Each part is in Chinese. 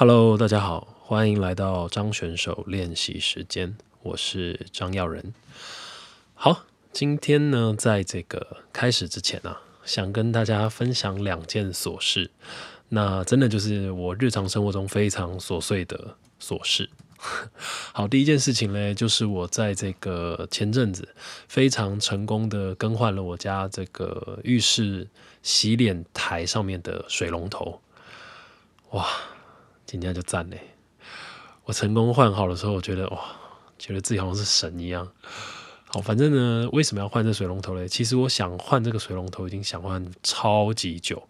Hello，大家好，欢迎来到张选手练习时间，我是张耀仁。好，今天呢，在这个开始之前啊，想跟大家分享两件琐事。那真的就是我日常生活中非常琐碎的琐事。好，第一件事情呢，就是我在这个前阵子非常成功的更换了我家这个浴室洗脸台上面的水龙头。哇！今天就赞嘞！我成功换好的时候，我觉得哇，觉得自己好像是神一样。好，反正呢，为什么要换这水龙头嘞？其实我想换这个水龙头已经想换超级久，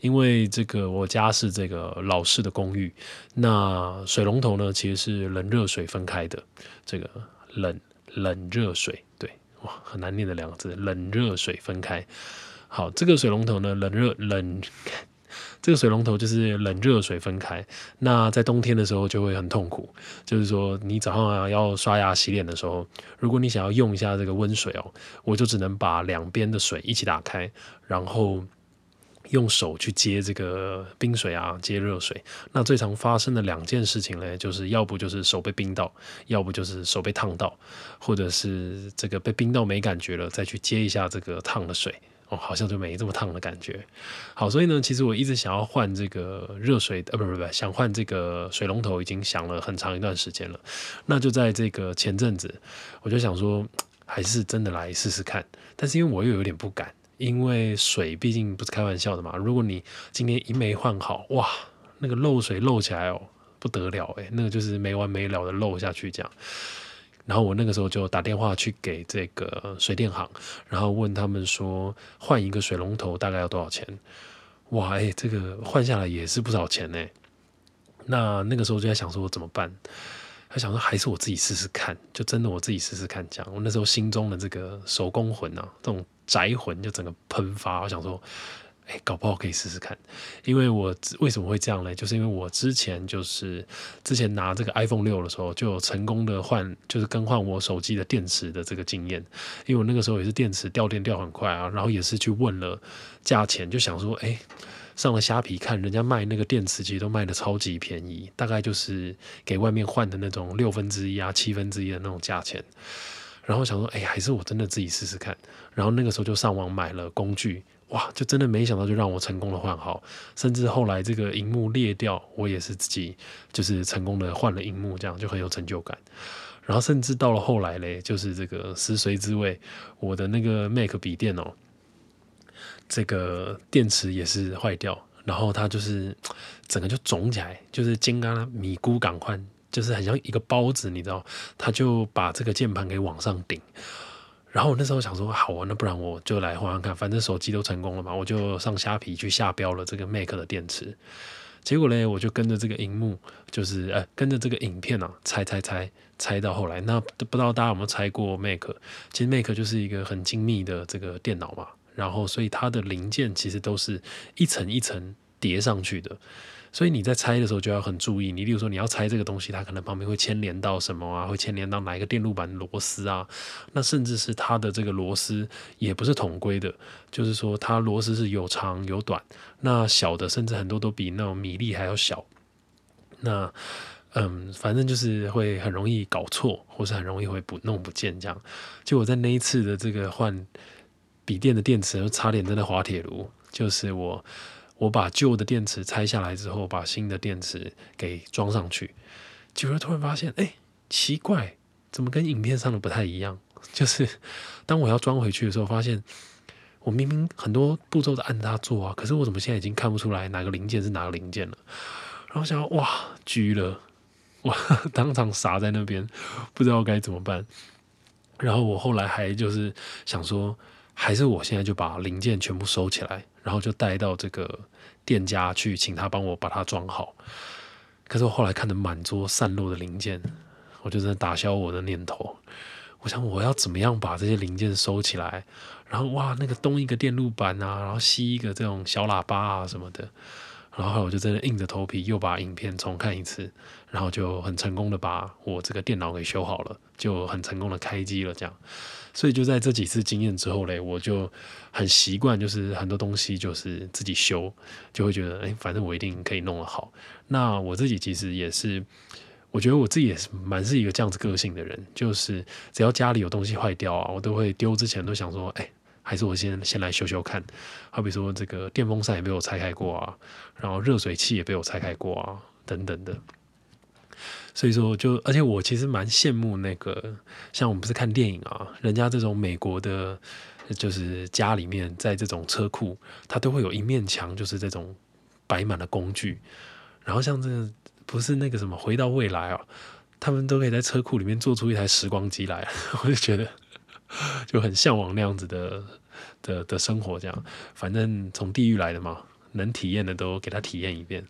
因为这个我家是这个老式的公寓，那水龙头呢其实是冷热水分开的，这个冷冷热水，对，哇，很难念的两个字，冷热水分开。好，这个水龙头呢，冷热冷。这个水龙头就是冷热水分开，那在冬天的时候就会很痛苦。就是说，你早上要刷牙洗脸的时候，如果你想要用一下这个温水哦，我就只能把两边的水一起打开，然后用手去接这个冰水啊，接热水。那最常发生的两件事情呢，就是要不就是手被冰到，要不就是手被烫到，或者是这个被冰到没感觉了，再去接一下这个烫的水。哦，好像就没这么烫的感觉。好，所以呢，其实我一直想要换这个热水，呃，不不不，想换这个水龙头，已经想了很长一段时间了。那就在这个前阵子，我就想说，还是真的来试试看。但是因为我又有点不敢，因为水毕竟不是开玩笑的嘛。如果你今天一没换好，哇，那个漏水漏起来哦，不得了诶，那个就是没完没了的漏下去这样。然后我那个时候就打电话去给这个水电行，然后问他们说换一个水龙头大概要多少钱？哇，哎，这个换下来也是不少钱呢。那那个时候就在想说怎么办？他想说还是我自己试试看，就真的我自己试试看。这样，我那时候心中的这个手工魂啊，这种宅魂就整个喷发。我想说。搞不好可以试试看，因为我为什么会这样呢？就是因为我之前就是之前拿这个 iPhone 六的时候，就有成功的换，就是更换我手机的电池的这个经验。因为我那个时候也是电池掉电掉很快啊，然后也是去问了价钱，就想说，哎，上了虾皮看人家卖那个电池，其实都卖的超级便宜，大概就是给外面换的那种六分之一啊、七分之一的那种价钱。然后想说，哎，还是我真的自己试试看。然后那个时候就上网买了工具。哇，就真的没想到，就让我成功的换好，甚至后来这个荧幕裂掉，我也是自己就是成功的换了荧幕，这样就很有成就感。然后甚至到了后来嘞，就是这个食髓之位，我的那个 Mac 笔电哦，这个电池也是坏掉，然后它就是整个就肿起来，就是金刚米菇赶快，就是很像一个包子，你知道，它就把这个键盘给往上顶。然后我那时候想说，好啊，那不然我就来换换看，反正手机都成功了嘛，我就上虾皮去下标了这个 Mac 的电池。结果呢，我就跟着这个荧幕，就是呃，跟着这个影片啊，猜猜猜，猜到后来，那不知道大家有没有猜过 Mac？其实 Mac 就是一个很精密的这个电脑嘛，然后所以它的零件其实都是一层一层叠上去的。所以你在拆的时候就要很注意，你例如说你要拆这个东西，它可能旁边会牵连到什么啊？会牵连到哪一个电路板螺丝啊？那甚至是它的这个螺丝也不是统规的，就是说它螺丝是有长有短，那小的甚至很多都比那种米粒还要小。那嗯，反正就是会很容易搞错，或是很容易会不弄不见这样。就我在那一次的这个换笔电的电池，差点真的滑铁卢，就是我。我把旧的电池拆下来之后，把新的电池给装上去，结果突然发现，哎，奇怪，怎么跟影片上的不太一样？就是当我要装回去的时候，发现我明明很多步骤都按它做啊，可是我怎么现在已经看不出来哪个零件是哪个零件了？然后想，哇，狙了，我 当场傻在那边，不知道该怎么办。然后我后来还就是想说。还是我现在就把零件全部收起来，然后就带到这个店家去，请他帮我把它装好。可是我后来看着满桌散落的零件，我就在打消我的念头。我想我要怎么样把这些零件收起来？然后哇，那个东一个电路板啊，然后西一个这种小喇叭啊什么的，然后我就真的硬着头皮又把影片重看一次，然后就很成功的把我这个电脑给修好了，就很成功的开机了。这样，所以就在这几次经验之后嘞，我就很习惯，就是很多东西就是自己修，就会觉得哎，反正我一定可以弄得好。那我自己其实也是，我觉得我自己也是蛮是一个这样子个性的人，就是只要家里有东西坏掉啊，我都会丢之前都想说，哎。还是我先先来修修看，好比说这个电风扇也被我拆开过啊，然后热水器也被我拆开过啊，等等的。所以说，就而且我其实蛮羡慕那个，像我们不是看电影啊，人家这种美国的，就是家里面在这种车库，它都会有一面墙，就是这种摆满了工具。然后像这个不是那个什么回到未来啊，他们都可以在车库里面做出一台时光机来，我就觉得。就很向往那样子的的的生活，这样，反正从地狱来的嘛，能体验的都给他体验一遍。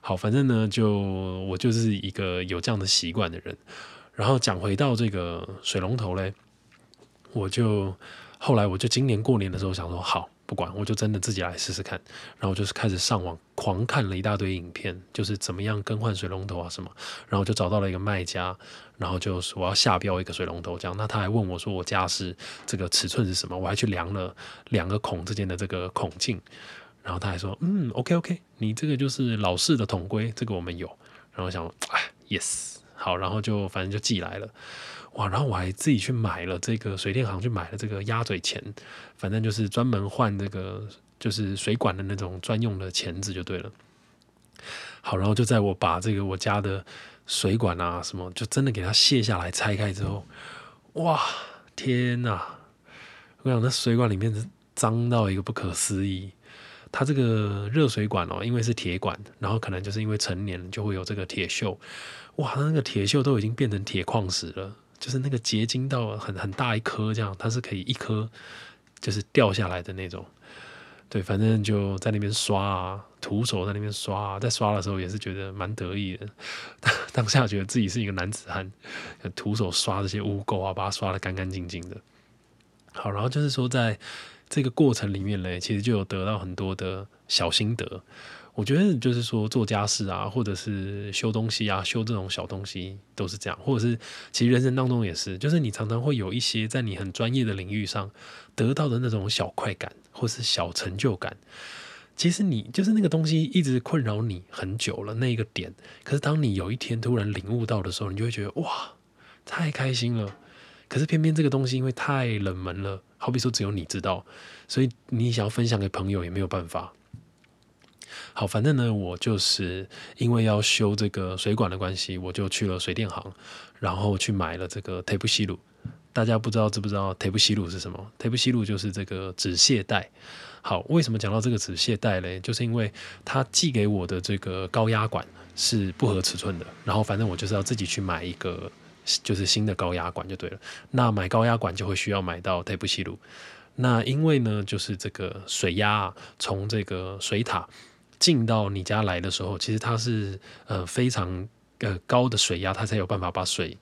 好，反正呢，就我就是一个有这样的习惯的人。然后讲回到这个水龙头嘞，我就后来我就今年过年的时候想说，好。不管，我就真的自己来试试看，然后就是开始上网狂看了一大堆影片，就是怎么样更换水龙头啊什么，然后就找到了一个卖家，然后就是我要下标一个水龙头这样，那他还问我说我家是这个尺寸是什么，我还去量了两个孔之间的这个孔径，然后他还说嗯 OK OK，你这个就是老式的桶规，这个我们有，然后想哎 yes 好，然后就反正就寄来了。哇，然后我还自己去买了这个水电行去买了这个鸭嘴钳，反正就是专门换这个就是水管的那种专用的钳子就对了。好，然后就在我把这个我家的水管啊什么，就真的给它卸下来拆开之后，哇，天哪！我想那水管里面是脏到一个不可思议。它这个热水管哦，因为是铁管，然后可能就是因为成年就会有这个铁锈，哇，那个铁锈都已经变成铁矿石了。就是那个结晶到很很大一颗这样，它是可以一颗就是掉下来的那种。对，反正就在那边刷啊，徒手在那边刷，在刷的时候也是觉得蛮得意的。当下觉得自己是一个男子汉，徒手刷这些污垢啊，把它刷的干干净净的。好，然后就是说在这个过程里面嘞，其实就有得到很多的小心得。我觉得就是说做家事啊，或者是修东西啊，修这种小东西都是这样，或者是其实人生当中也是，就是你常常会有一些在你很专业的领域上得到的那种小快感，或是小成就感。其实你就是那个东西一直困扰你很久了那个点，可是当你有一天突然领悟到的时候，你就会觉得哇，太开心了。可是偏偏这个东西因为太冷门了，好比说只有你知道，所以你想要分享给朋友也没有办法。好，反正呢，我就是因为要修这个水管的关系，我就去了水电行，然后去买了这个 tape 吸路。大家不知道知不知道 tape 吸路是什么？tape 吸路就是这个止泻带。好，为什么讲到这个止泻带嘞？就是因为他寄给我的这个高压管是不合尺寸的，然后反正我就是要自己去买一个就是新的高压管就对了。那买高压管就会需要买到 tape 吸路。那因为呢，就是这个水压啊从这个水塔。进到你家来的时候，其实它是呃非常呃高的水压，它才有办法把水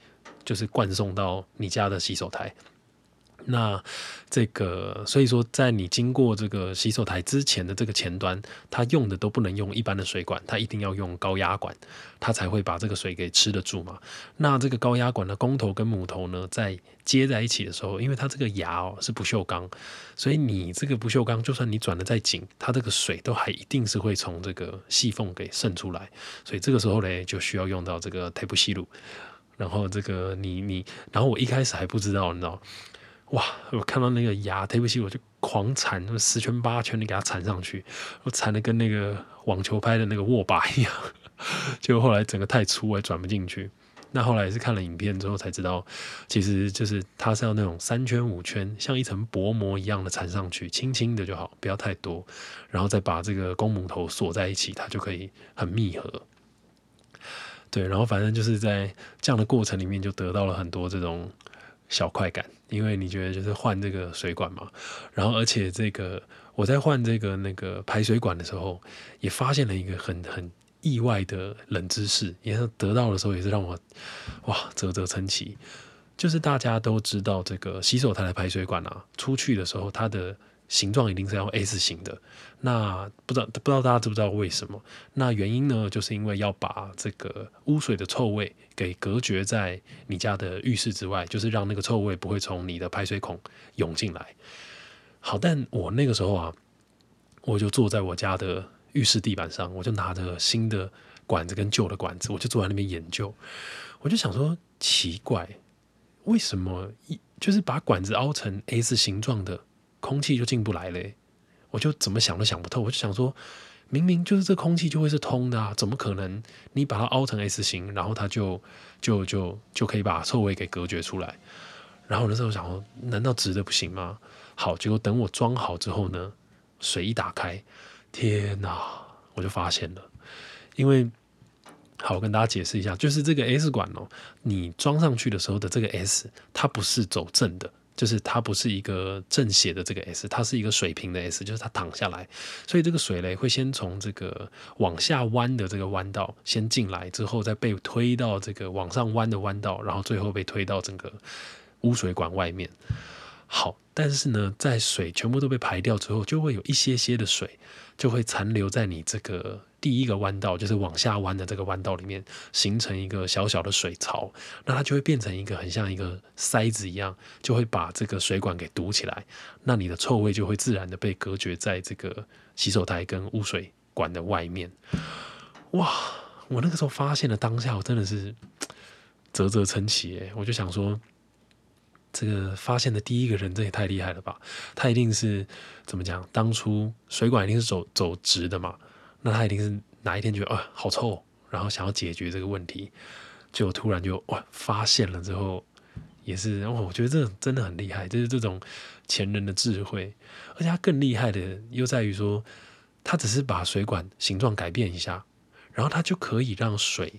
就是灌送到你家的洗手台。那这个，所以说，在你经过这个洗手台之前的这个前端，它用的都不能用一般的水管，它一定要用高压管，它才会把这个水给吃得住嘛。那这个高压管的公头跟母头呢，在接在一起的时候，因为它这个牙哦是不锈钢，所以你这个不锈钢，就算你转的再紧，它这个水都还一定是会从这个细缝给渗出来。所以这个时候呢，就需要用到这个 tape 吸路。然后这个你你，然后我一开始还不知道，你知道。哇！我看到那个牙，对不起，我就狂铲，那么十圈八圈的给它铲上去，我铲的跟那个网球拍的那个握把一样。结果后来整个太粗，也转不进去。那后来是看了影片之后才知道，其实就是它是要那种三圈五圈，像一层薄膜一样的缠上去，轻轻的就好，不要太多，然后再把这个公母头锁在一起，它就可以很密合。对，然后反正就是在这样的过程里面，就得到了很多这种。小快感，因为你觉得就是换这个水管嘛，然后而且这个我在换这个那个排水管的时候，也发现了一个很很意外的冷知识，也是得到的时候也是让我哇啧啧称奇，就是大家都知道这个洗手台的排水管啊，出去的时候它的形状一定是要 S 型的。那不知道不知道大家知不知道为什么？那原因呢，就是因为要把这个污水的臭味给隔绝在你家的浴室之外，就是让那个臭味不会从你的排水孔涌进来。好，但我那个时候啊，我就坐在我家的浴室地板上，我就拿着新的管子跟旧的管子，我就坐在那边研究。我就想说，奇怪，为什么一就是把管子凹成 S 形状的，空气就进不来嘞？我就怎么想都想不透，我就想说，明明就是这空气就会是通的啊，怎么可能你把它凹成 S 型，然后它就就就就可以把臭味给隔绝出来？然后那时候想说，难道直的不行吗？好，结果等我装好之后呢，水一打开，天哪，我就发现了，因为好，我跟大家解释一下，就是这个 S 管哦，你装上去的时候的这个 S，它不是走正的。就是它不是一个正斜的这个 S，它是一个水平的 S，就是它躺下来，所以这个水雷会先从这个往下弯的这个弯道先进来，之后再被推到这个往上弯的弯道，然后最后被推到整个污水管外面。好，但是呢，在水全部都被排掉之后，就会有一些些的水就会残留在你这个。第一个弯道就是往下弯的这个弯道里面，形成一个小小的水槽，那它就会变成一个很像一个塞子一样，就会把这个水管给堵起来，那你的臭味就会自然的被隔绝在这个洗手台跟污水管的外面。哇！我那个时候发现了当下，我真的是啧啧称奇诶，我就想说，这个发现的第一个人，这也太厉害了吧？他一定是怎么讲？当初水管一定是走走直的嘛？那他一定是哪一天觉得啊好臭，然后想要解决这个问题，就突然就哇发现了之后，也是哦，我觉得这真的很厉害，就是这种前人的智慧。而且他更厉害的又在于说，他只是把水管形状改变一下，然后他就可以让水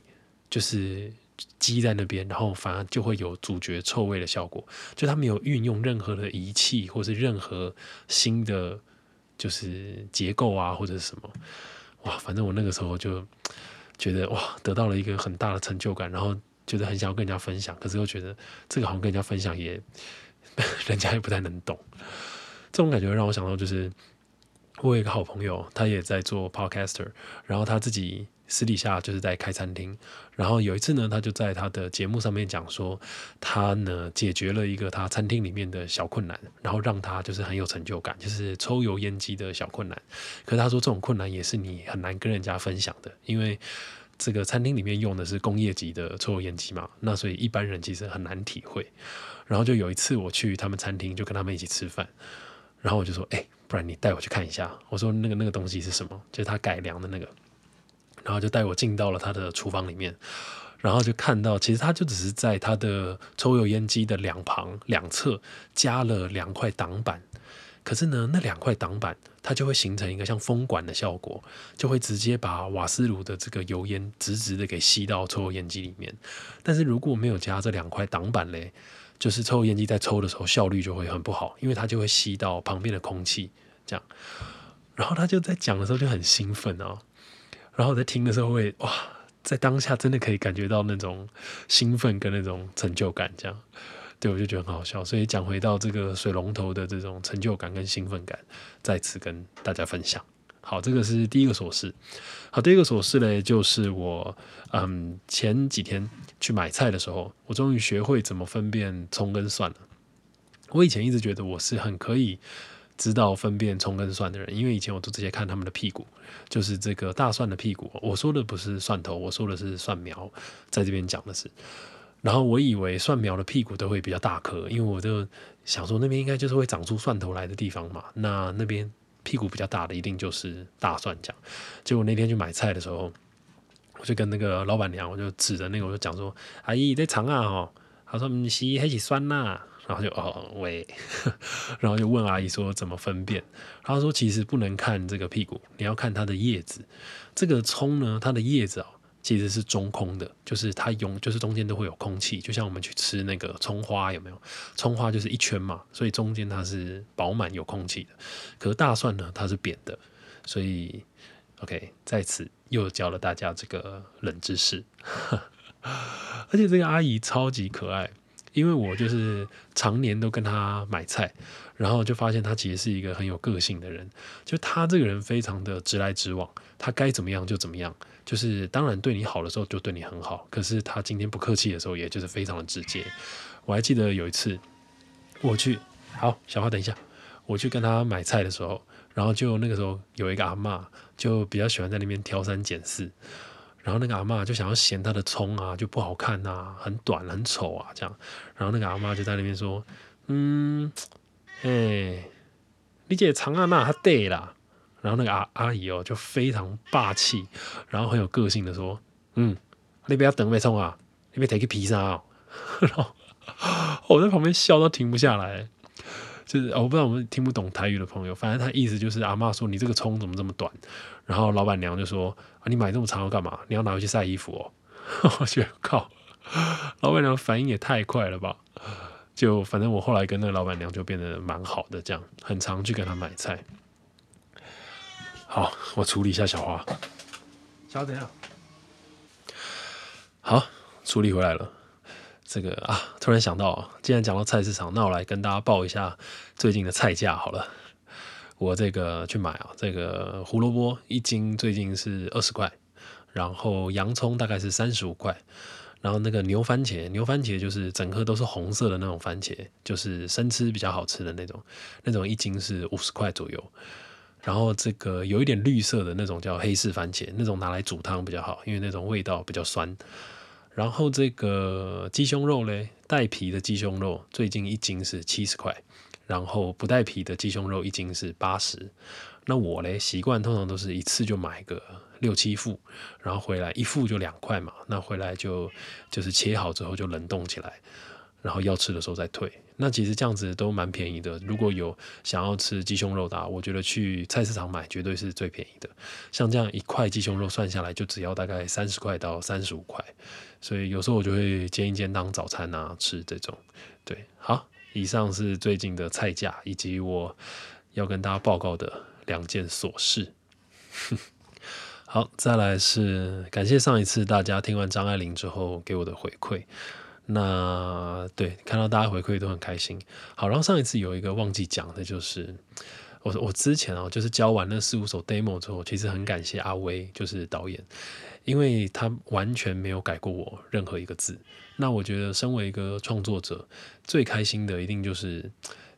就是积在那边，然后反而就会有阻绝臭味的效果。就他没有运用任何的仪器或是任何新的就是结构啊或者什么。哇，反正我那个时候就觉得哇，得到了一个很大的成就感，然后觉得很想要跟人家分享，可是又觉得这个好像跟人家分享也 人家也不太能懂。这种感觉让我想到，就是我有一个好朋友，他也在做 podcaster，然后他自己。私底下就是在开餐厅，然后有一次呢，他就在他的节目上面讲说，他呢解决了一个他餐厅里面的小困难，然后让他就是很有成就感，就是抽油烟机的小困难。可是他说这种困难也是你很难跟人家分享的，因为这个餐厅里面用的是工业级的抽油烟机嘛，那所以一般人其实很难体会。然后就有一次我去他们餐厅，就跟他们一起吃饭，然后我就说，哎，不然你带我去看一下。我说那个那个东西是什么？就是他改良的那个。然后就带我进到了他的厨房里面，然后就看到，其实他就只是在他的抽油烟机的两旁两侧加了两块挡板，可是呢，那两块挡板它就会形成一个像风管的效果，就会直接把瓦斯炉的这个油烟直直的给吸到抽油烟机里面。但是如果没有加这两块挡板嘞，就是抽油烟机在抽的时候效率就会很不好，因为它就会吸到旁边的空气，这样。然后他就在讲的时候就很兴奋哦。然后在听的时候会哇，在当下真的可以感觉到那种兴奋跟那种成就感，这样对我就觉得很好笑。所以讲回到这个水龙头的这种成就感跟兴奋感，再次跟大家分享。好，这个是第一个琐事。好，第二个琐事呢，就是我嗯前几天去买菜的时候，我终于学会怎么分辨葱跟蒜了。我以前一直觉得我是很可以。知道分辨葱跟蒜的人，因为以前我都直接看他们的屁股，就是这个大蒜的屁股。我说的不是蒜头，我说的是蒜苗，在这边讲的是。然后我以为蒜苗的屁股都会比较大颗，因为我就想说那边应该就是会长出蒜头来的地方嘛。那那边屁股比较大的一定就是大蒜这样。结果那天去买菜的时候，我就跟那个老板娘，我就指着那个我就讲说：“阿姨在尝啊哦。”她说：“唔是，还是酸呐。”然后就哦喂，然后就问阿姨说怎么分辨？她说其实不能看这个屁股，你要看它的叶子。这个葱呢，它的叶子啊其实是中空的，就是它永就是中间都会有空气，就像我们去吃那个葱花有没有？葱花就是一圈嘛，所以中间它是饱满有空气的。可是大蒜呢，它是扁的，所以 OK，在此又教了大家这个冷知识。而且这个阿姨超级可爱。因为我就是常年都跟他买菜，然后就发现他其实是一个很有个性的人。就他这个人非常的直来直往，他该怎么样就怎么样。就是当然对你好的时候就对你很好，可是他今天不客气的时候，也就是非常的直接。我还记得有一次我去，好小花等一下，我去跟他买菜的时候，然后就那个时候有一个阿嬷就比较喜欢在那边挑三拣四。然后那个阿妈就想要嫌他的葱啊就不好看呐，很短很丑啊这样。然后那个阿妈就在那边说：“嗯，哎，你姐长啊那他对啦。”然后那个阿阿姨哦就非常霸气，然后很有个性的说：“嗯，你不要等没葱啊，你不要提个披萨哦。”然后我在旁边笑都停不下来。就是我不知道我们听不懂台语的朋友，反正他意思就是阿妈说你这个葱怎么这么短，然后老板娘就说啊你买这么长要干嘛？你要拿回去晒衣服哦。我觉得靠，老板娘反应也太快了吧？就反正我后来跟那个老板娘就变得蛮好的，这样很常去跟她买菜。好，我处理一下小花。小花怎样？好，处理回来了。这个啊，突然想到，既然讲到菜市场，那我来跟大家报一下最近的菜价好了。我这个去买啊，这个胡萝卜一斤最近是二十块，然后洋葱大概是三十五块，然后那个牛番茄，牛番茄就是整颗都是红色的那种番茄，就是生吃比较好吃的那种，那种一斤是五十块左右。然后这个有一点绿色的那种叫黑市番茄，那种拿来煮汤比较好，因为那种味道比较酸。然后这个鸡胸肉嘞，带皮的鸡胸肉最近一斤是七十块，然后不带皮的鸡胸肉一斤是八十。那我嘞习惯通常都是一次就买个六七副，然后回来一副就两块嘛，那回来就就是切好之后就冷冻起来，然后要吃的时候再退。那其实这样子都蛮便宜的。如果有想要吃鸡胸肉的，我觉得去菜市场买绝对是最便宜的。像这样一块鸡胸肉算下来就只要大概三十块到三十五块。所以有时候我就会煎一煎当早餐啊吃这种，对，好，以上是最近的菜价以及我要跟大家报告的两件琐事。好，再来是感谢上一次大家听完张爱玲之后给我的回馈，那对看到大家回馈都很开心。好，然后上一次有一个忘记讲的就是。我我之前啊，就是教完那四五首 demo 之后，其实很感谢阿威，就是导演，因为他完全没有改过我任何一个字。那我觉得，身为一个创作者，最开心的一定就是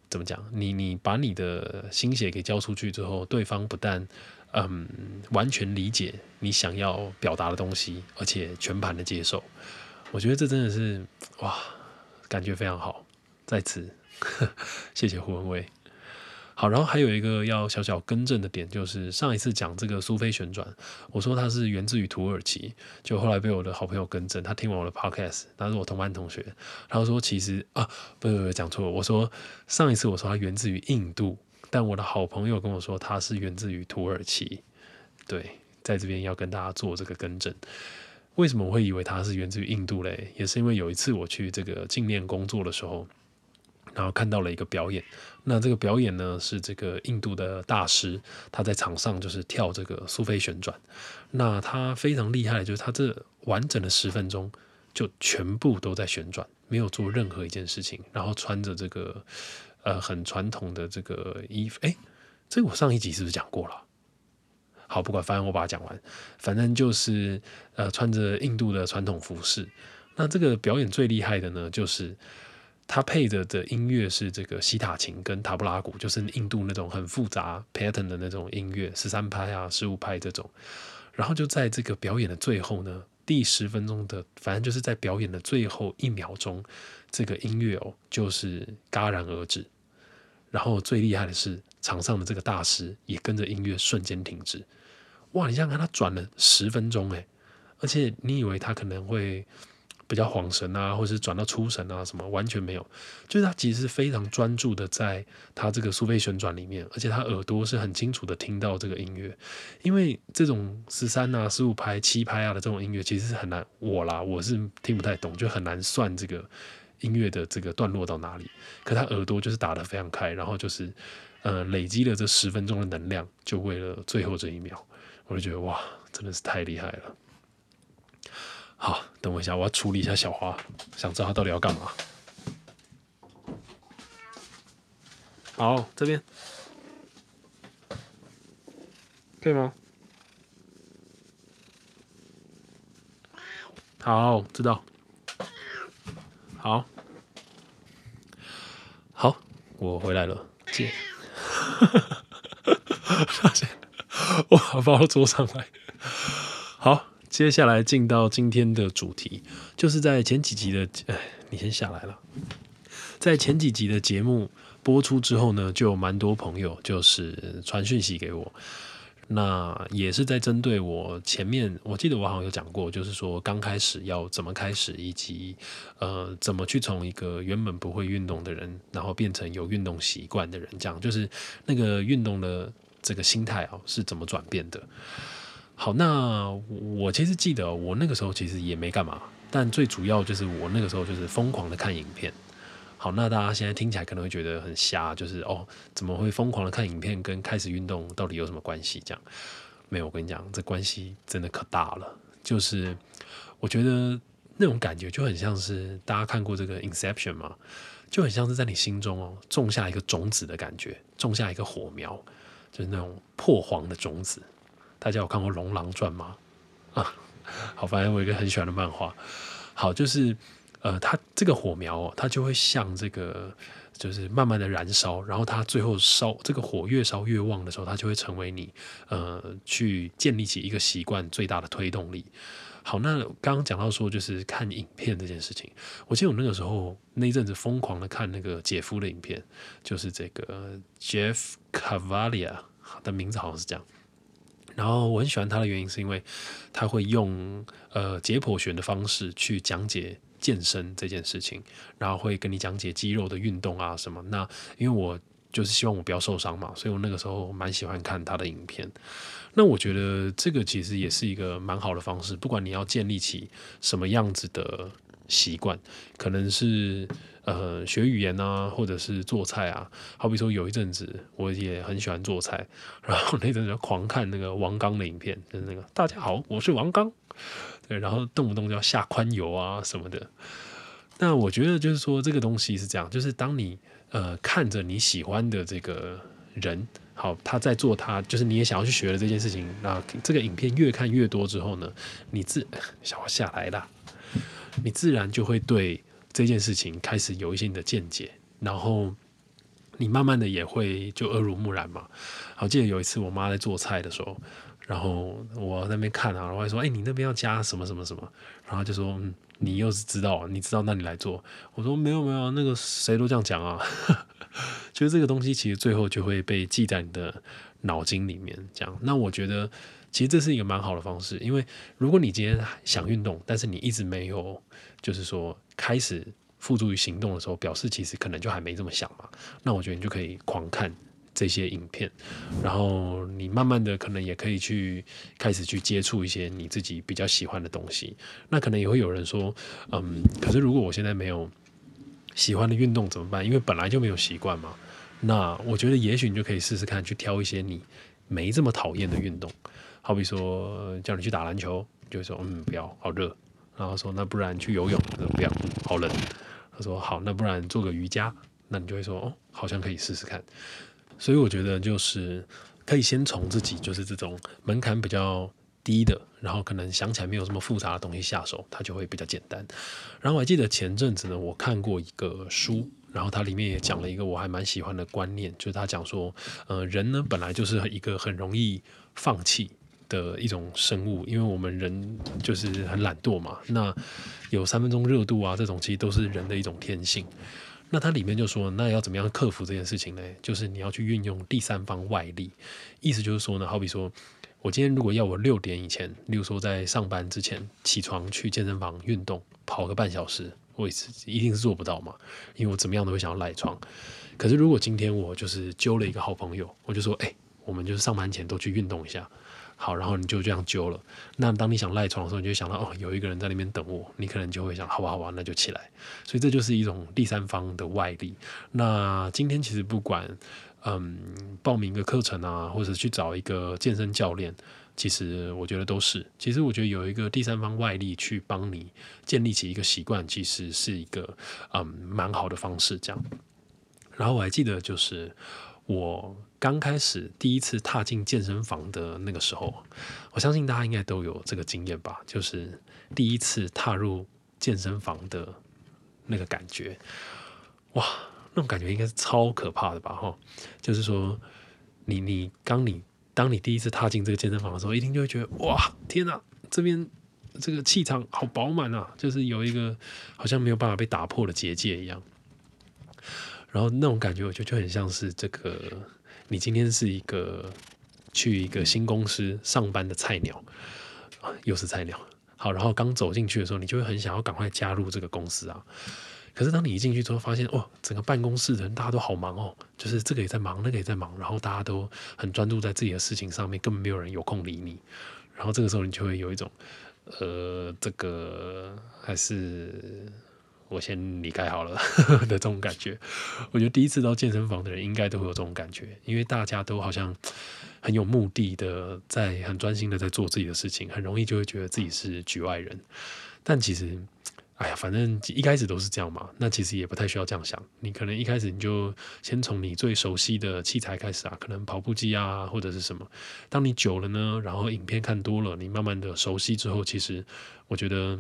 怎么讲？你你把你的心血给交出去之后，对方不但嗯完全理解你想要表达的东西，而且全盘的接受，我觉得这真的是哇，感觉非常好。在此，谢谢胡文威。好，然后还有一个要小小更正的点，就是上一次讲这个苏菲旋转，我说它是源自于土耳其，就后来被我的好朋友更正，他听完我的 podcast，他是我同班同学，他说其实啊，不不不，讲错了，我说上一次我说它源自于印度，但我的好朋友跟我说它是源自于土耳其，对，在这边要跟大家做这个更正。为什么我会以为它是源自于印度嘞？也是因为有一次我去这个镜面工作的时候。然后看到了一个表演，那这个表演呢是这个印度的大师，他在场上就是跳这个苏菲旋转。那他非常厉害的，就是他这完整的十分钟就全部都在旋转，没有做任何一件事情。然后穿着这个呃很传统的这个衣服，哎，这个我上一集是不是讲过了？好，不管，反正我把它讲完。反正就是呃穿着印度的传统服饰。那这个表演最厉害的呢，就是。它配着的音乐是这个西塔琴跟塔布拉鼓，就是印度那种很复杂 pattern 的那种音乐，十三拍啊、十五拍这种。然后就在这个表演的最后呢，第十分钟的，反正就是在表演的最后一秒钟，这个音乐哦，就是戛然而止。然后最厉害的是，场上的这个大师也跟着音乐瞬间停止。哇，你想想看，他转了十分钟诶，而且你以为他可能会。比较恍神啊，或是转到出神啊，什么完全没有，就是他其实是非常专注的在他这个苏菲旋转里面，而且他耳朵是很清楚的听到这个音乐，因为这种十三啊、十五拍、七拍啊的这种音乐其实是很难，我啦我是听不太懂，就很难算这个音乐的这个段落到哪里。可他耳朵就是打得非常开，然后就是呃，累积了这十分钟的能量，就为了最后这一秒，我就觉得哇，真的是太厉害了。好，等我一下，我要处理一下小花，想知道他到底要干嘛。好，这边可以吗？好，知道。好，好，我回来了，见。发现我把放到桌上来。好，接下来进到今天的主题，就是在前几集的，哎，你先下来了。在前几集的节目播出之后呢，就有蛮多朋友就是传讯息给我。那也是在针对我前面，我记得我好像有讲过，就是说刚开始要怎么开始，以及呃怎么去从一个原本不会运动的人，然后变成有运动习惯的人，这样就是那个运动的这个心态啊是怎么转变的。好，那我其实记得我那个时候其实也没干嘛，但最主要就是我那个时候就是疯狂的看影片。好，那大家现在听起来可能会觉得很瞎，就是哦，怎么会疯狂的看影片跟开始运动到底有什么关系？这样没有，我跟你讲，这关系真的可大了。就是我觉得那种感觉就很像是大家看过这个《Inception》吗？就很像是在你心中哦种下一个种子的感觉，种下一个火苗，就是那种破黄的种子。大家有看过《龙狼传》吗？啊，好，反正我一个很喜欢的漫画。好，就是。呃，它这个火苗哦，它就会像这个，就是慢慢的燃烧，然后它最后烧这个火越烧越旺的时候，它就会成为你呃去建立起一个习惯最大的推动力。好，那刚刚讲到说就是看影片这件事情，我记得我那个时候那一阵子疯狂的看那个姐夫的影片，就是这个 Jeff Cavalia 的名字好像是这样。然后我很喜欢他的原因是因为他会用呃解剖学的方式去讲解。健身这件事情，然后会跟你讲解肌肉的运动啊什么。那因为我就是希望我不要受伤嘛，所以我那个时候蛮喜欢看他的影片。那我觉得这个其实也是一个蛮好的方式，不管你要建立起什么样子的习惯，可能是呃学语言啊，或者是做菜啊。好比说有一阵子我也很喜欢做菜，然后那阵子狂看那个王刚的影片，就是那个大家好，我是王刚。对，然后动不动就要下宽油啊什么的。那我觉得就是说，这个东西是这样，就是当你呃看着你喜欢的这个人，好，他在做他，就是你也想要去学的这件事情，那这个影片越看越多之后呢，你自 想要下来了，你自然就会对这件事情开始有一些你的见解，然后你慢慢的也会就耳濡目染嘛。好，记得有一次我妈在做菜的时候。然后我在那边看啊，然后说：“哎，你那边要加什么什么什么？”然后就说：“嗯，你又是知道，你知道，那你来做。”我说：“没有没有，那个谁都这样讲啊。”就是这个东西，其实最后就会被记在你的脑筋里面。这样，那我觉得其实这是一个蛮好的方式，因为如果你今天想运动，但是你一直没有，就是说开始付诸于行动的时候，表示其实可能就还没这么想嘛。那我觉得你就可以狂看。这些影片，然后你慢慢的可能也可以去开始去接触一些你自己比较喜欢的东西。那可能也会有人说，嗯，可是如果我现在没有喜欢的运动怎么办？因为本来就没有习惯嘛。那我觉得也许你就可以试试看，去挑一些你没这么讨厌的运动。好比说叫你去打篮球，就会说嗯不要，好热。然后说那不然去游泳，不要，好冷。他说好，那不然做个瑜伽，那你就会说哦，好像可以试试看。所以我觉得就是可以先从自己就是这种门槛比较低的，然后可能想起来没有什么复杂的东西下手，它就会比较简单。然后我还记得前阵子呢，我看过一个书，然后它里面也讲了一个我还蛮喜欢的观念，就是他讲说，呃，人呢本来就是一个很容易放弃的一种生物，因为我们人就是很懒惰嘛。那有三分钟热度啊，这种其实都是人的一种天性。那它里面就说，那要怎么样克服这件事情呢？就是你要去运用第三方外力，意思就是说呢，好比说，我今天如果要我六点以前，例如说在上班之前起床去健身房运动，跑个半小时，我一定是做不到嘛，因为我怎么样都会想要赖床。可是如果今天我就是揪了一个好朋友，我就说，哎，我们就是上班前都去运动一下。好，然后你就这样揪了。那当你想赖床的时候，你就想到哦，有一个人在那边等我，你可能就会想，好吧，好吧，那就起来。所以这就是一种第三方的外力。那今天其实不管嗯报名一个课程啊，或者去找一个健身教练，其实我觉得都是。其实我觉得有一个第三方外力去帮你建立起一个习惯，其实是一个嗯蛮好的方式。这样。然后我还记得，就是我刚开始第一次踏进健身房的那个时候，我相信大家应该都有这个经验吧，就是第一次踏入健身房的那个感觉，哇，那种感觉应该是超可怕的吧？哈，就是说，你你刚你当你第一次踏进这个健身房的时候，一听就会觉得，哇，天哪，这边这个气场好饱满啊，就是有一个好像没有办法被打破的结界一样。然后那种感觉，我觉得就很像是这个，你今天是一个去一个新公司上班的菜鸟，又是菜鸟。好，然后刚走进去的时候，你就会很想要赶快加入这个公司啊。可是当你一进去之后，发现哦，整个办公室的人大家都好忙哦，就是这个也在忙，那个也在忙，然后大家都很专注在自己的事情上面，根本没有人有空理你。然后这个时候，你就会有一种，呃，这个还是。我先离开好了的这种感觉，我觉得第一次到健身房的人应该都会有这种感觉，因为大家都好像很有目的的在很专心的在做自己的事情，很容易就会觉得自己是局外人。但其实，哎呀，反正一开始都是这样嘛，那其实也不太需要这样想。你可能一开始你就先从你最熟悉的器材开始啊，可能跑步机啊或者是什么。当你久了呢，然后影片看多了，你慢慢的熟悉之后，其实我觉得。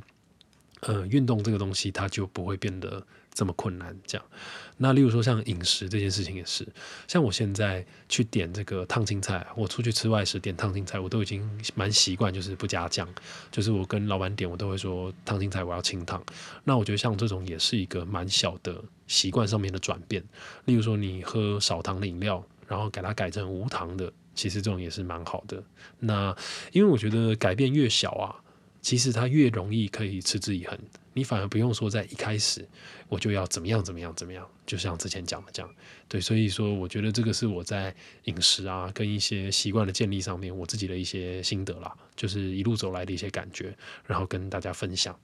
呃，运动这个东西，它就不会变得这么困难。这样，那例如说像饮食这件事情也是，像我现在去点这个烫青菜，我出去吃外食点烫青菜，我都已经蛮习惯，就是不加酱，就是我跟老板点，我都会说烫青菜我要清烫。那我觉得像这种也是一个蛮小的习惯上面的转变。例如说你喝少糖的饮料，然后给它改成无糖的，其实这种也是蛮好的。那因为我觉得改变越小啊。其实它越容易可以持之以恒，你反而不用说在一开始我就要怎么样怎么样怎么样，就像之前讲的这样，对，所以说我觉得这个是我在饮食啊跟一些习惯的建立上面我自己的一些心得啦，就是一路走来的一些感觉，然后跟大家分享。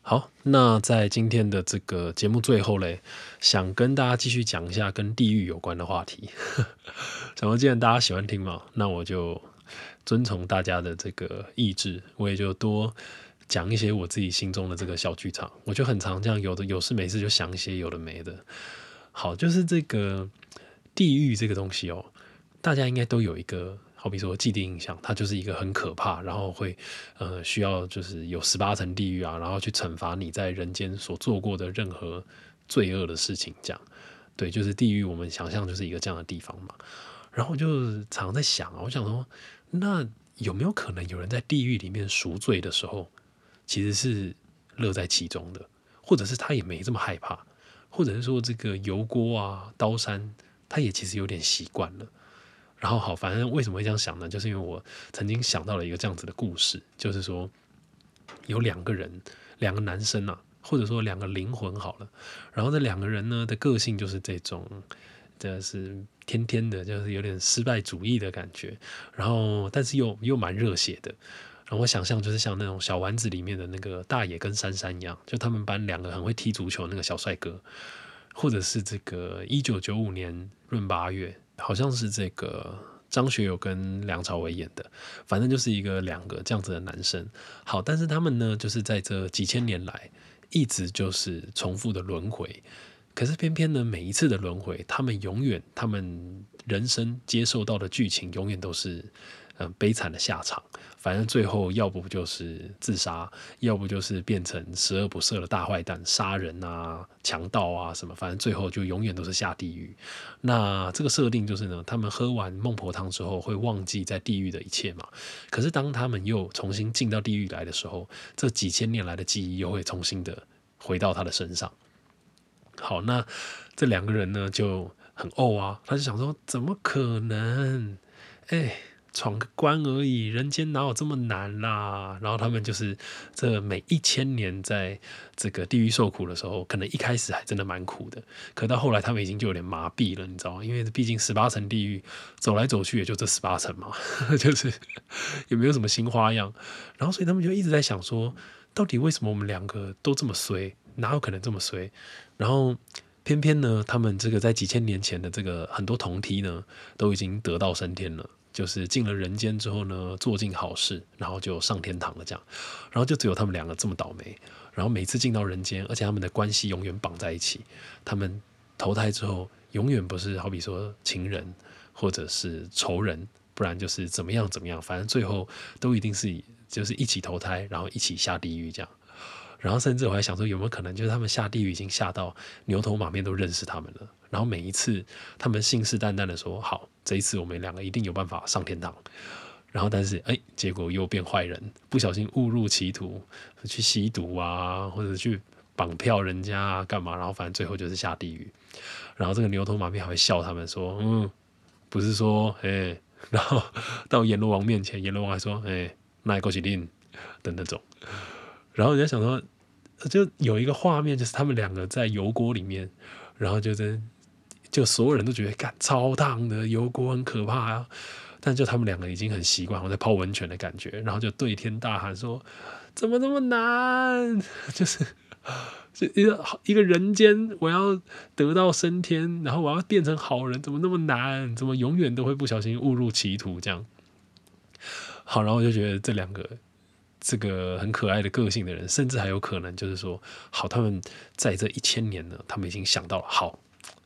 好，那在今天的这个节目最后嘞，想跟大家继续讲一下跟地狱有关的话题。想说既然大家喜欢听嘛，那我就。遵从大家的这个意志，我也就多讲一些我自己心中的这个小剧场。我就很常这样，有的有事没事就想一些有的没的。好，就是这个地狱这个东西哦，大家应该都有一个，好比说既定印象，它就是一个很可怕，然后会呃需要就是有十八层地狱啊，然后去惩罚你在人间所做过的任何罪恶的事情。这样，对，就是地狱，我们想象就是一个这样的地方嘛。然后就常在想啊，我想说。那有没有可能有人在地狱里面赎罪的时候，其实是乐在其中的，或者是他也没这么害怕，或者是说这个油锅啊、刀山，他也其实有点习惯了。然后好，反正为什么会这样想呢？就是因为我曾经想到了一个这样子的故事，就是说有两个人，两个男生啊，或者说两个灵魂好了，然后这两个人呢的个性就是这种。的是天天的，就是有点失败主义的感觉，然后但是又又蛮热血的。然后我想象就是像那种小丸子里面的那个大野跟珊珊一样，就他们班两个很会踢足球那个小帅哥，或者是这个一九九五年闰八月，好像是这个张学友跟梁朝伟演的，反正就是一个两个这样子的男生。好，但是他们呢，就是在这几千年来一直就是重复的轮回。可是偏偏呢，每一次的轮回，他们永远，他们人生接受到的剧情永远都是，嗯，悲惨的下场。反正最后要不就是自杀，要不就是变成十恶不赦的大坏蛋，杀人啊、强盗啊什么。反正最后就永远都是下地狱。那这个设定就是呢，他们喝完孟婆汤之后会忘记在地狱的一切嘛。可是当他们又重新进到地狱来的时候，这几千年来的记忆又会重新的回到他的身上。好，那这两个人呢就很怄啊，他就想说，怎么可能？哎，闯个关而已，人间哪有这么难啦？然后他们就是这每一千年在这个地狱受苦的时候，可能一开始还真的蛮苦的，可到后来他们已经就有点麻痹了，你知道吗？因为毕竟十八层地狱走来走去也就这十八层嘛，就是也没有什么新花样。然后所以他们就一直在想说，到底为什么我们两个都这么衰？哪有可能这么衰？然后偏偏呢，他们这个在几千年前的这个很多同梯呢，都已经得道升天了，就是进了人间之后呢，做尽好事，然后就上天堂了这样。然后就只有他们两个这么倒霉，然后每次进到人间，而且他们的关系永远绑在一起，他们投胎之后永远不是好比说情人或者是仇人，不然就是怎么样怎么样，反正最后都一定是就是一起投胎，然后一起下地狱这样。然后甚至我还想说，有没有可能就是他们下地狱已经下到牛头马面都认识他们了？然后每一次他们信誓旦旦的说好，这一次我们两个一定有办法上天堂。然后但是哎，结果又变坏人，不小心误入歧途，去吸毒啊，或者去绑票人家啊，干嘛？然后反正最后就是下地狱。然后这个牛头马面还会笑他们说，嗯，不是说哎，然后到阎罗王面前，阎罗王还说，哎，那过去令的那种。然后人家想说。就有一个画面，就是他们两个在油锅里面，然后就在就所有人都觉得，干超烫的油锅很可怕啊。但就他们两个已经很习惯我在泡温泉的感觉，然后就对天大喊说：“怎么这么难？就是就一个一个人间，我要得到升天，然后我要变成好人，怎么那么难？怎么永远都会不小心误入歧途？这样好，然后我就觉得这两个。”这个很可爱的个性的人，甚至还有可能就是说，好，他们在这一千年呢，他们已经想到了，好，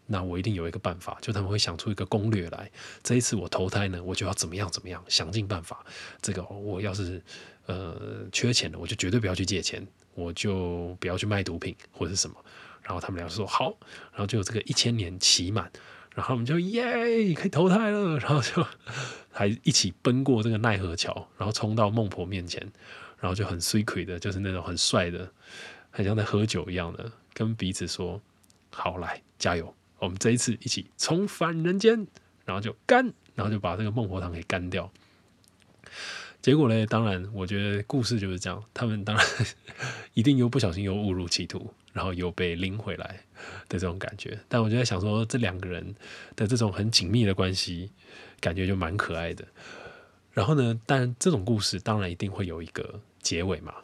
那我一定有一个办法，就他们会想出一个攻略来。这一次我投胎呢，我就要怎么样怎么样，想尽办法。这个我要是呃缺钱了，我就绝对不要去借钱，我就不要去卖毒品或者是什么。然后他们俩说好，然后就这个一千年期满，然后我们就耶可以投胎了，然后就 还一起奔过这个奈何桥，然后冲到孟婆面前。然后就很 secret 的，就是那种很帅的，很像在喝酒一样的，跟彼此说：“好，来加油，我们这一次一起重返人间。”然后就干，然后就把这个孟婆汤给干掉。结果呢，当然，我觉得故事就是这样，他们当然 一定又不小心又误入歧途，然后又被拎回来的这种感觉。但我就在想说，这两个人的这种很紧密的关系，感觉就蛮可爱的。然后呢？但这种故事当然一定会有一个结尾嘛。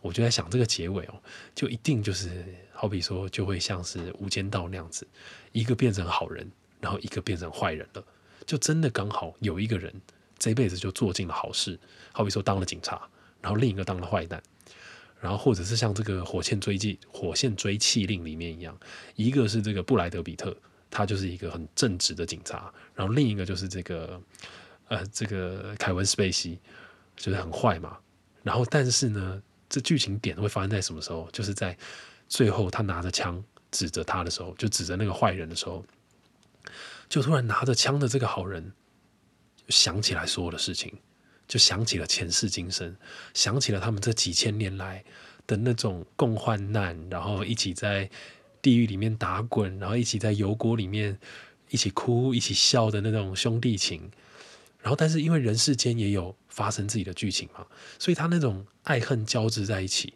我就在想，这个结尾哦，就一定就是好比说，就会像是《无间道》那样子，一个变成好人，然后一个变成坏人了。就真的刚好有一个人这辈子就做尽了好事，好比说当了警察，然后另一个当了坏蛋。然后或者是像这个《火线追击火线追气令》里面一样，一个是这个布莱德比特，他就是一个很正直的警察，然后另一个就是这个。呃，这个凯文·斯贝西就是很坏嘛。然后，但是呢，这剧情点会发生在什么时候？就是在最后他拿着枪指着他的时候，就指着那个坏人的时候，就突然拿着枪的这个好人想起来所有的事情，就想起了前世今生，想起了他们这几千年来的那种共患难，然后一起在地狱里面打滚，然后一起在油锅里面一起哭、一起笑的那种兄弟情。然后，但是因为人世间也有发生自己的剧情嘛，所以他那种爱恨交织在一起，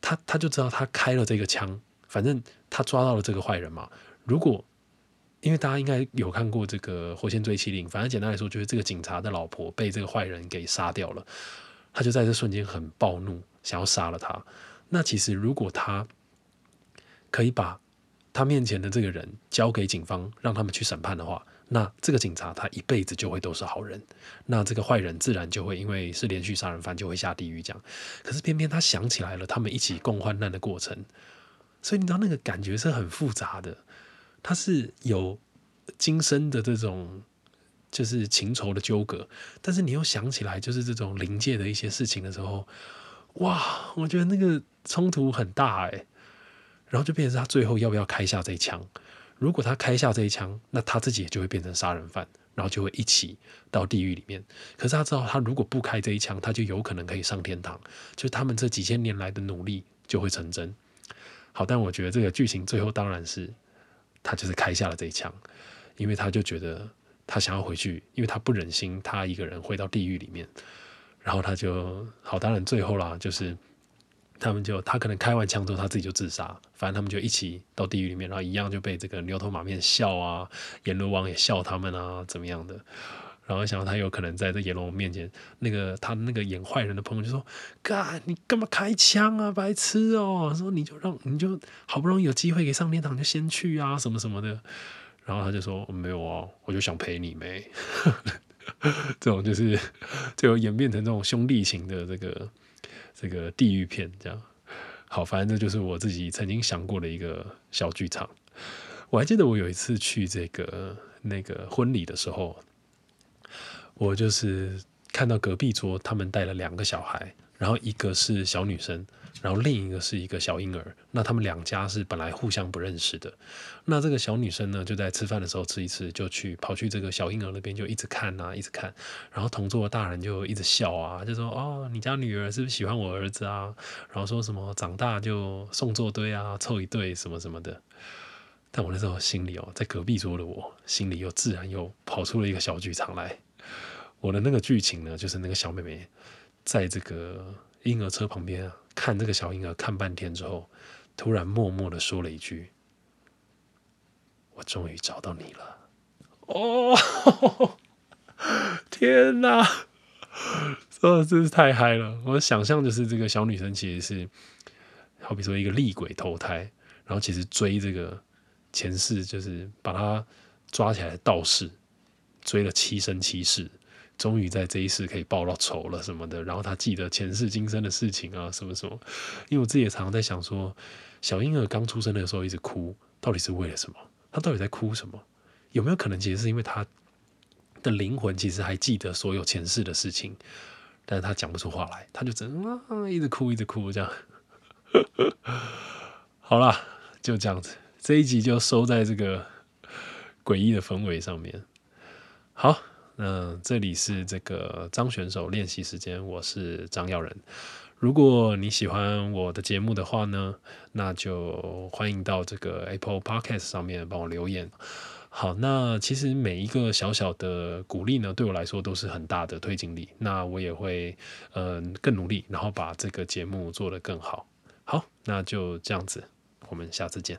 他他就知道他开了这个枪，反正他抓到了这个坏人嘛。如果因为大家应该有看过这个《火线追妻令》，反正简单来说就是这个警察的老婆被这个坏人给杀掉了，他就在这瞬间很暴怒，想要杀了他。那其实如果他可以把他面前的这个人交给警方，让他们去审判的话。那这个警察他一辈子就会都是好人，那这个坏人自然就会因为是连续杀人犯就会下地狱这样。可是偏偏他想起来了他们一起共患难的过程，所以你知道那个感觉是很复杂的，他是有今生的这种就是情仇的纠葛，但是你又想起来就是这种临界的一些事情的时候，哇，我觉得那个冲突很大哎，然后就变成他最后要不要开下这一枪。如果他开下这一枪，那他自己也就会变成杀人犯，然后就会一起到地狱里面。可是他知道，他如果不开这一枪，他就有可能可以上天堂，就他们这几千年来的努力就会成真。好，但我觉得这个剧情最后当然是他就是开下了这一枪，因为他就觉得他想要回去，因为他不忍心他一个人回到地狱里面，然后他就好，当然最后啦，就是。他们就他可能开完枪之后，他自己就自杀。反正他们就一起到地狱里面，然后一样就被这个牛头马面笑啊，阎罗王也笑他们啊，怎么样的？然后想到他有可能在这阎罗王面前，那个他那个演坏人的朋友就说：“干，你干嘛开枪啊，白痴哦！”说你就让你就好不容易有机会给上天堂，就先去啊，什么什么的。然后他就说：“没有啊，我就想陪你没。”这种就是就演变成这种兄弟情的这个。这个地狱片这样，好，反正这就是我自己曾经想过的一个小剧场。我还记得我有一次去这个那个婚礼的时候，我就是看到隔壁桌他们带了两个小孩，然后一个是小女生。然后另一个是一个小婴儿，那他们两家是本来互相不认识的。那这个小女生呢，就在吃饭的时候吃一吃，就去跑去这个小婴儿那边，就一直看啊，一直看。然后同桌的大人就一直笑啊，就说：“哦，你家女儿是不是喜欢我儿子啊？”然后说什么长大就送作堆啊，凑一对什么什么的。但我那时候心里哦，在隔壁桌的我心里又自然又跑出了一个小剧场来。我的那个剧情呢，就是那个小妹妹在这个婴儿车旁边啊。看这个小婴儿看半天之后，突然默默的说了一句：“我终于找到你了。”哦，天哪！哦，真是太嗨了！我想象就是这个小女生其实是，好比说一个厉鬼投胎，然后其实追这个前世，就是把她抓起来的道士，追了七生七世。终于在这一世可以报到仇了什么的，然后他记得前世今生的事情啊，什么什么。因为我自己也常常在想说，小婴儿刚出生的时候一直哭，到底是为了什么？他到底在哭什么？有没有可能其实是因为他的灵魂其实还记得所有前世的事情，但是他讲不出话来，他就只能啊一直哭一直哭这样。好啦，就这样子，这一集就收在这个诡异的氛围上面。好。嗯，这里是这个张选手练习时间，我是张耀仁。如果你喜欢我的节目的话呢，那就欢迎到这个 Apple Podcast 上面帮我留言。好，那其实每一个小小的鼓励呢，对我来说都是很大的推进力。那我也会嗯更努力，然后把这个节目做得更好。好，那就这样子，我们下次见。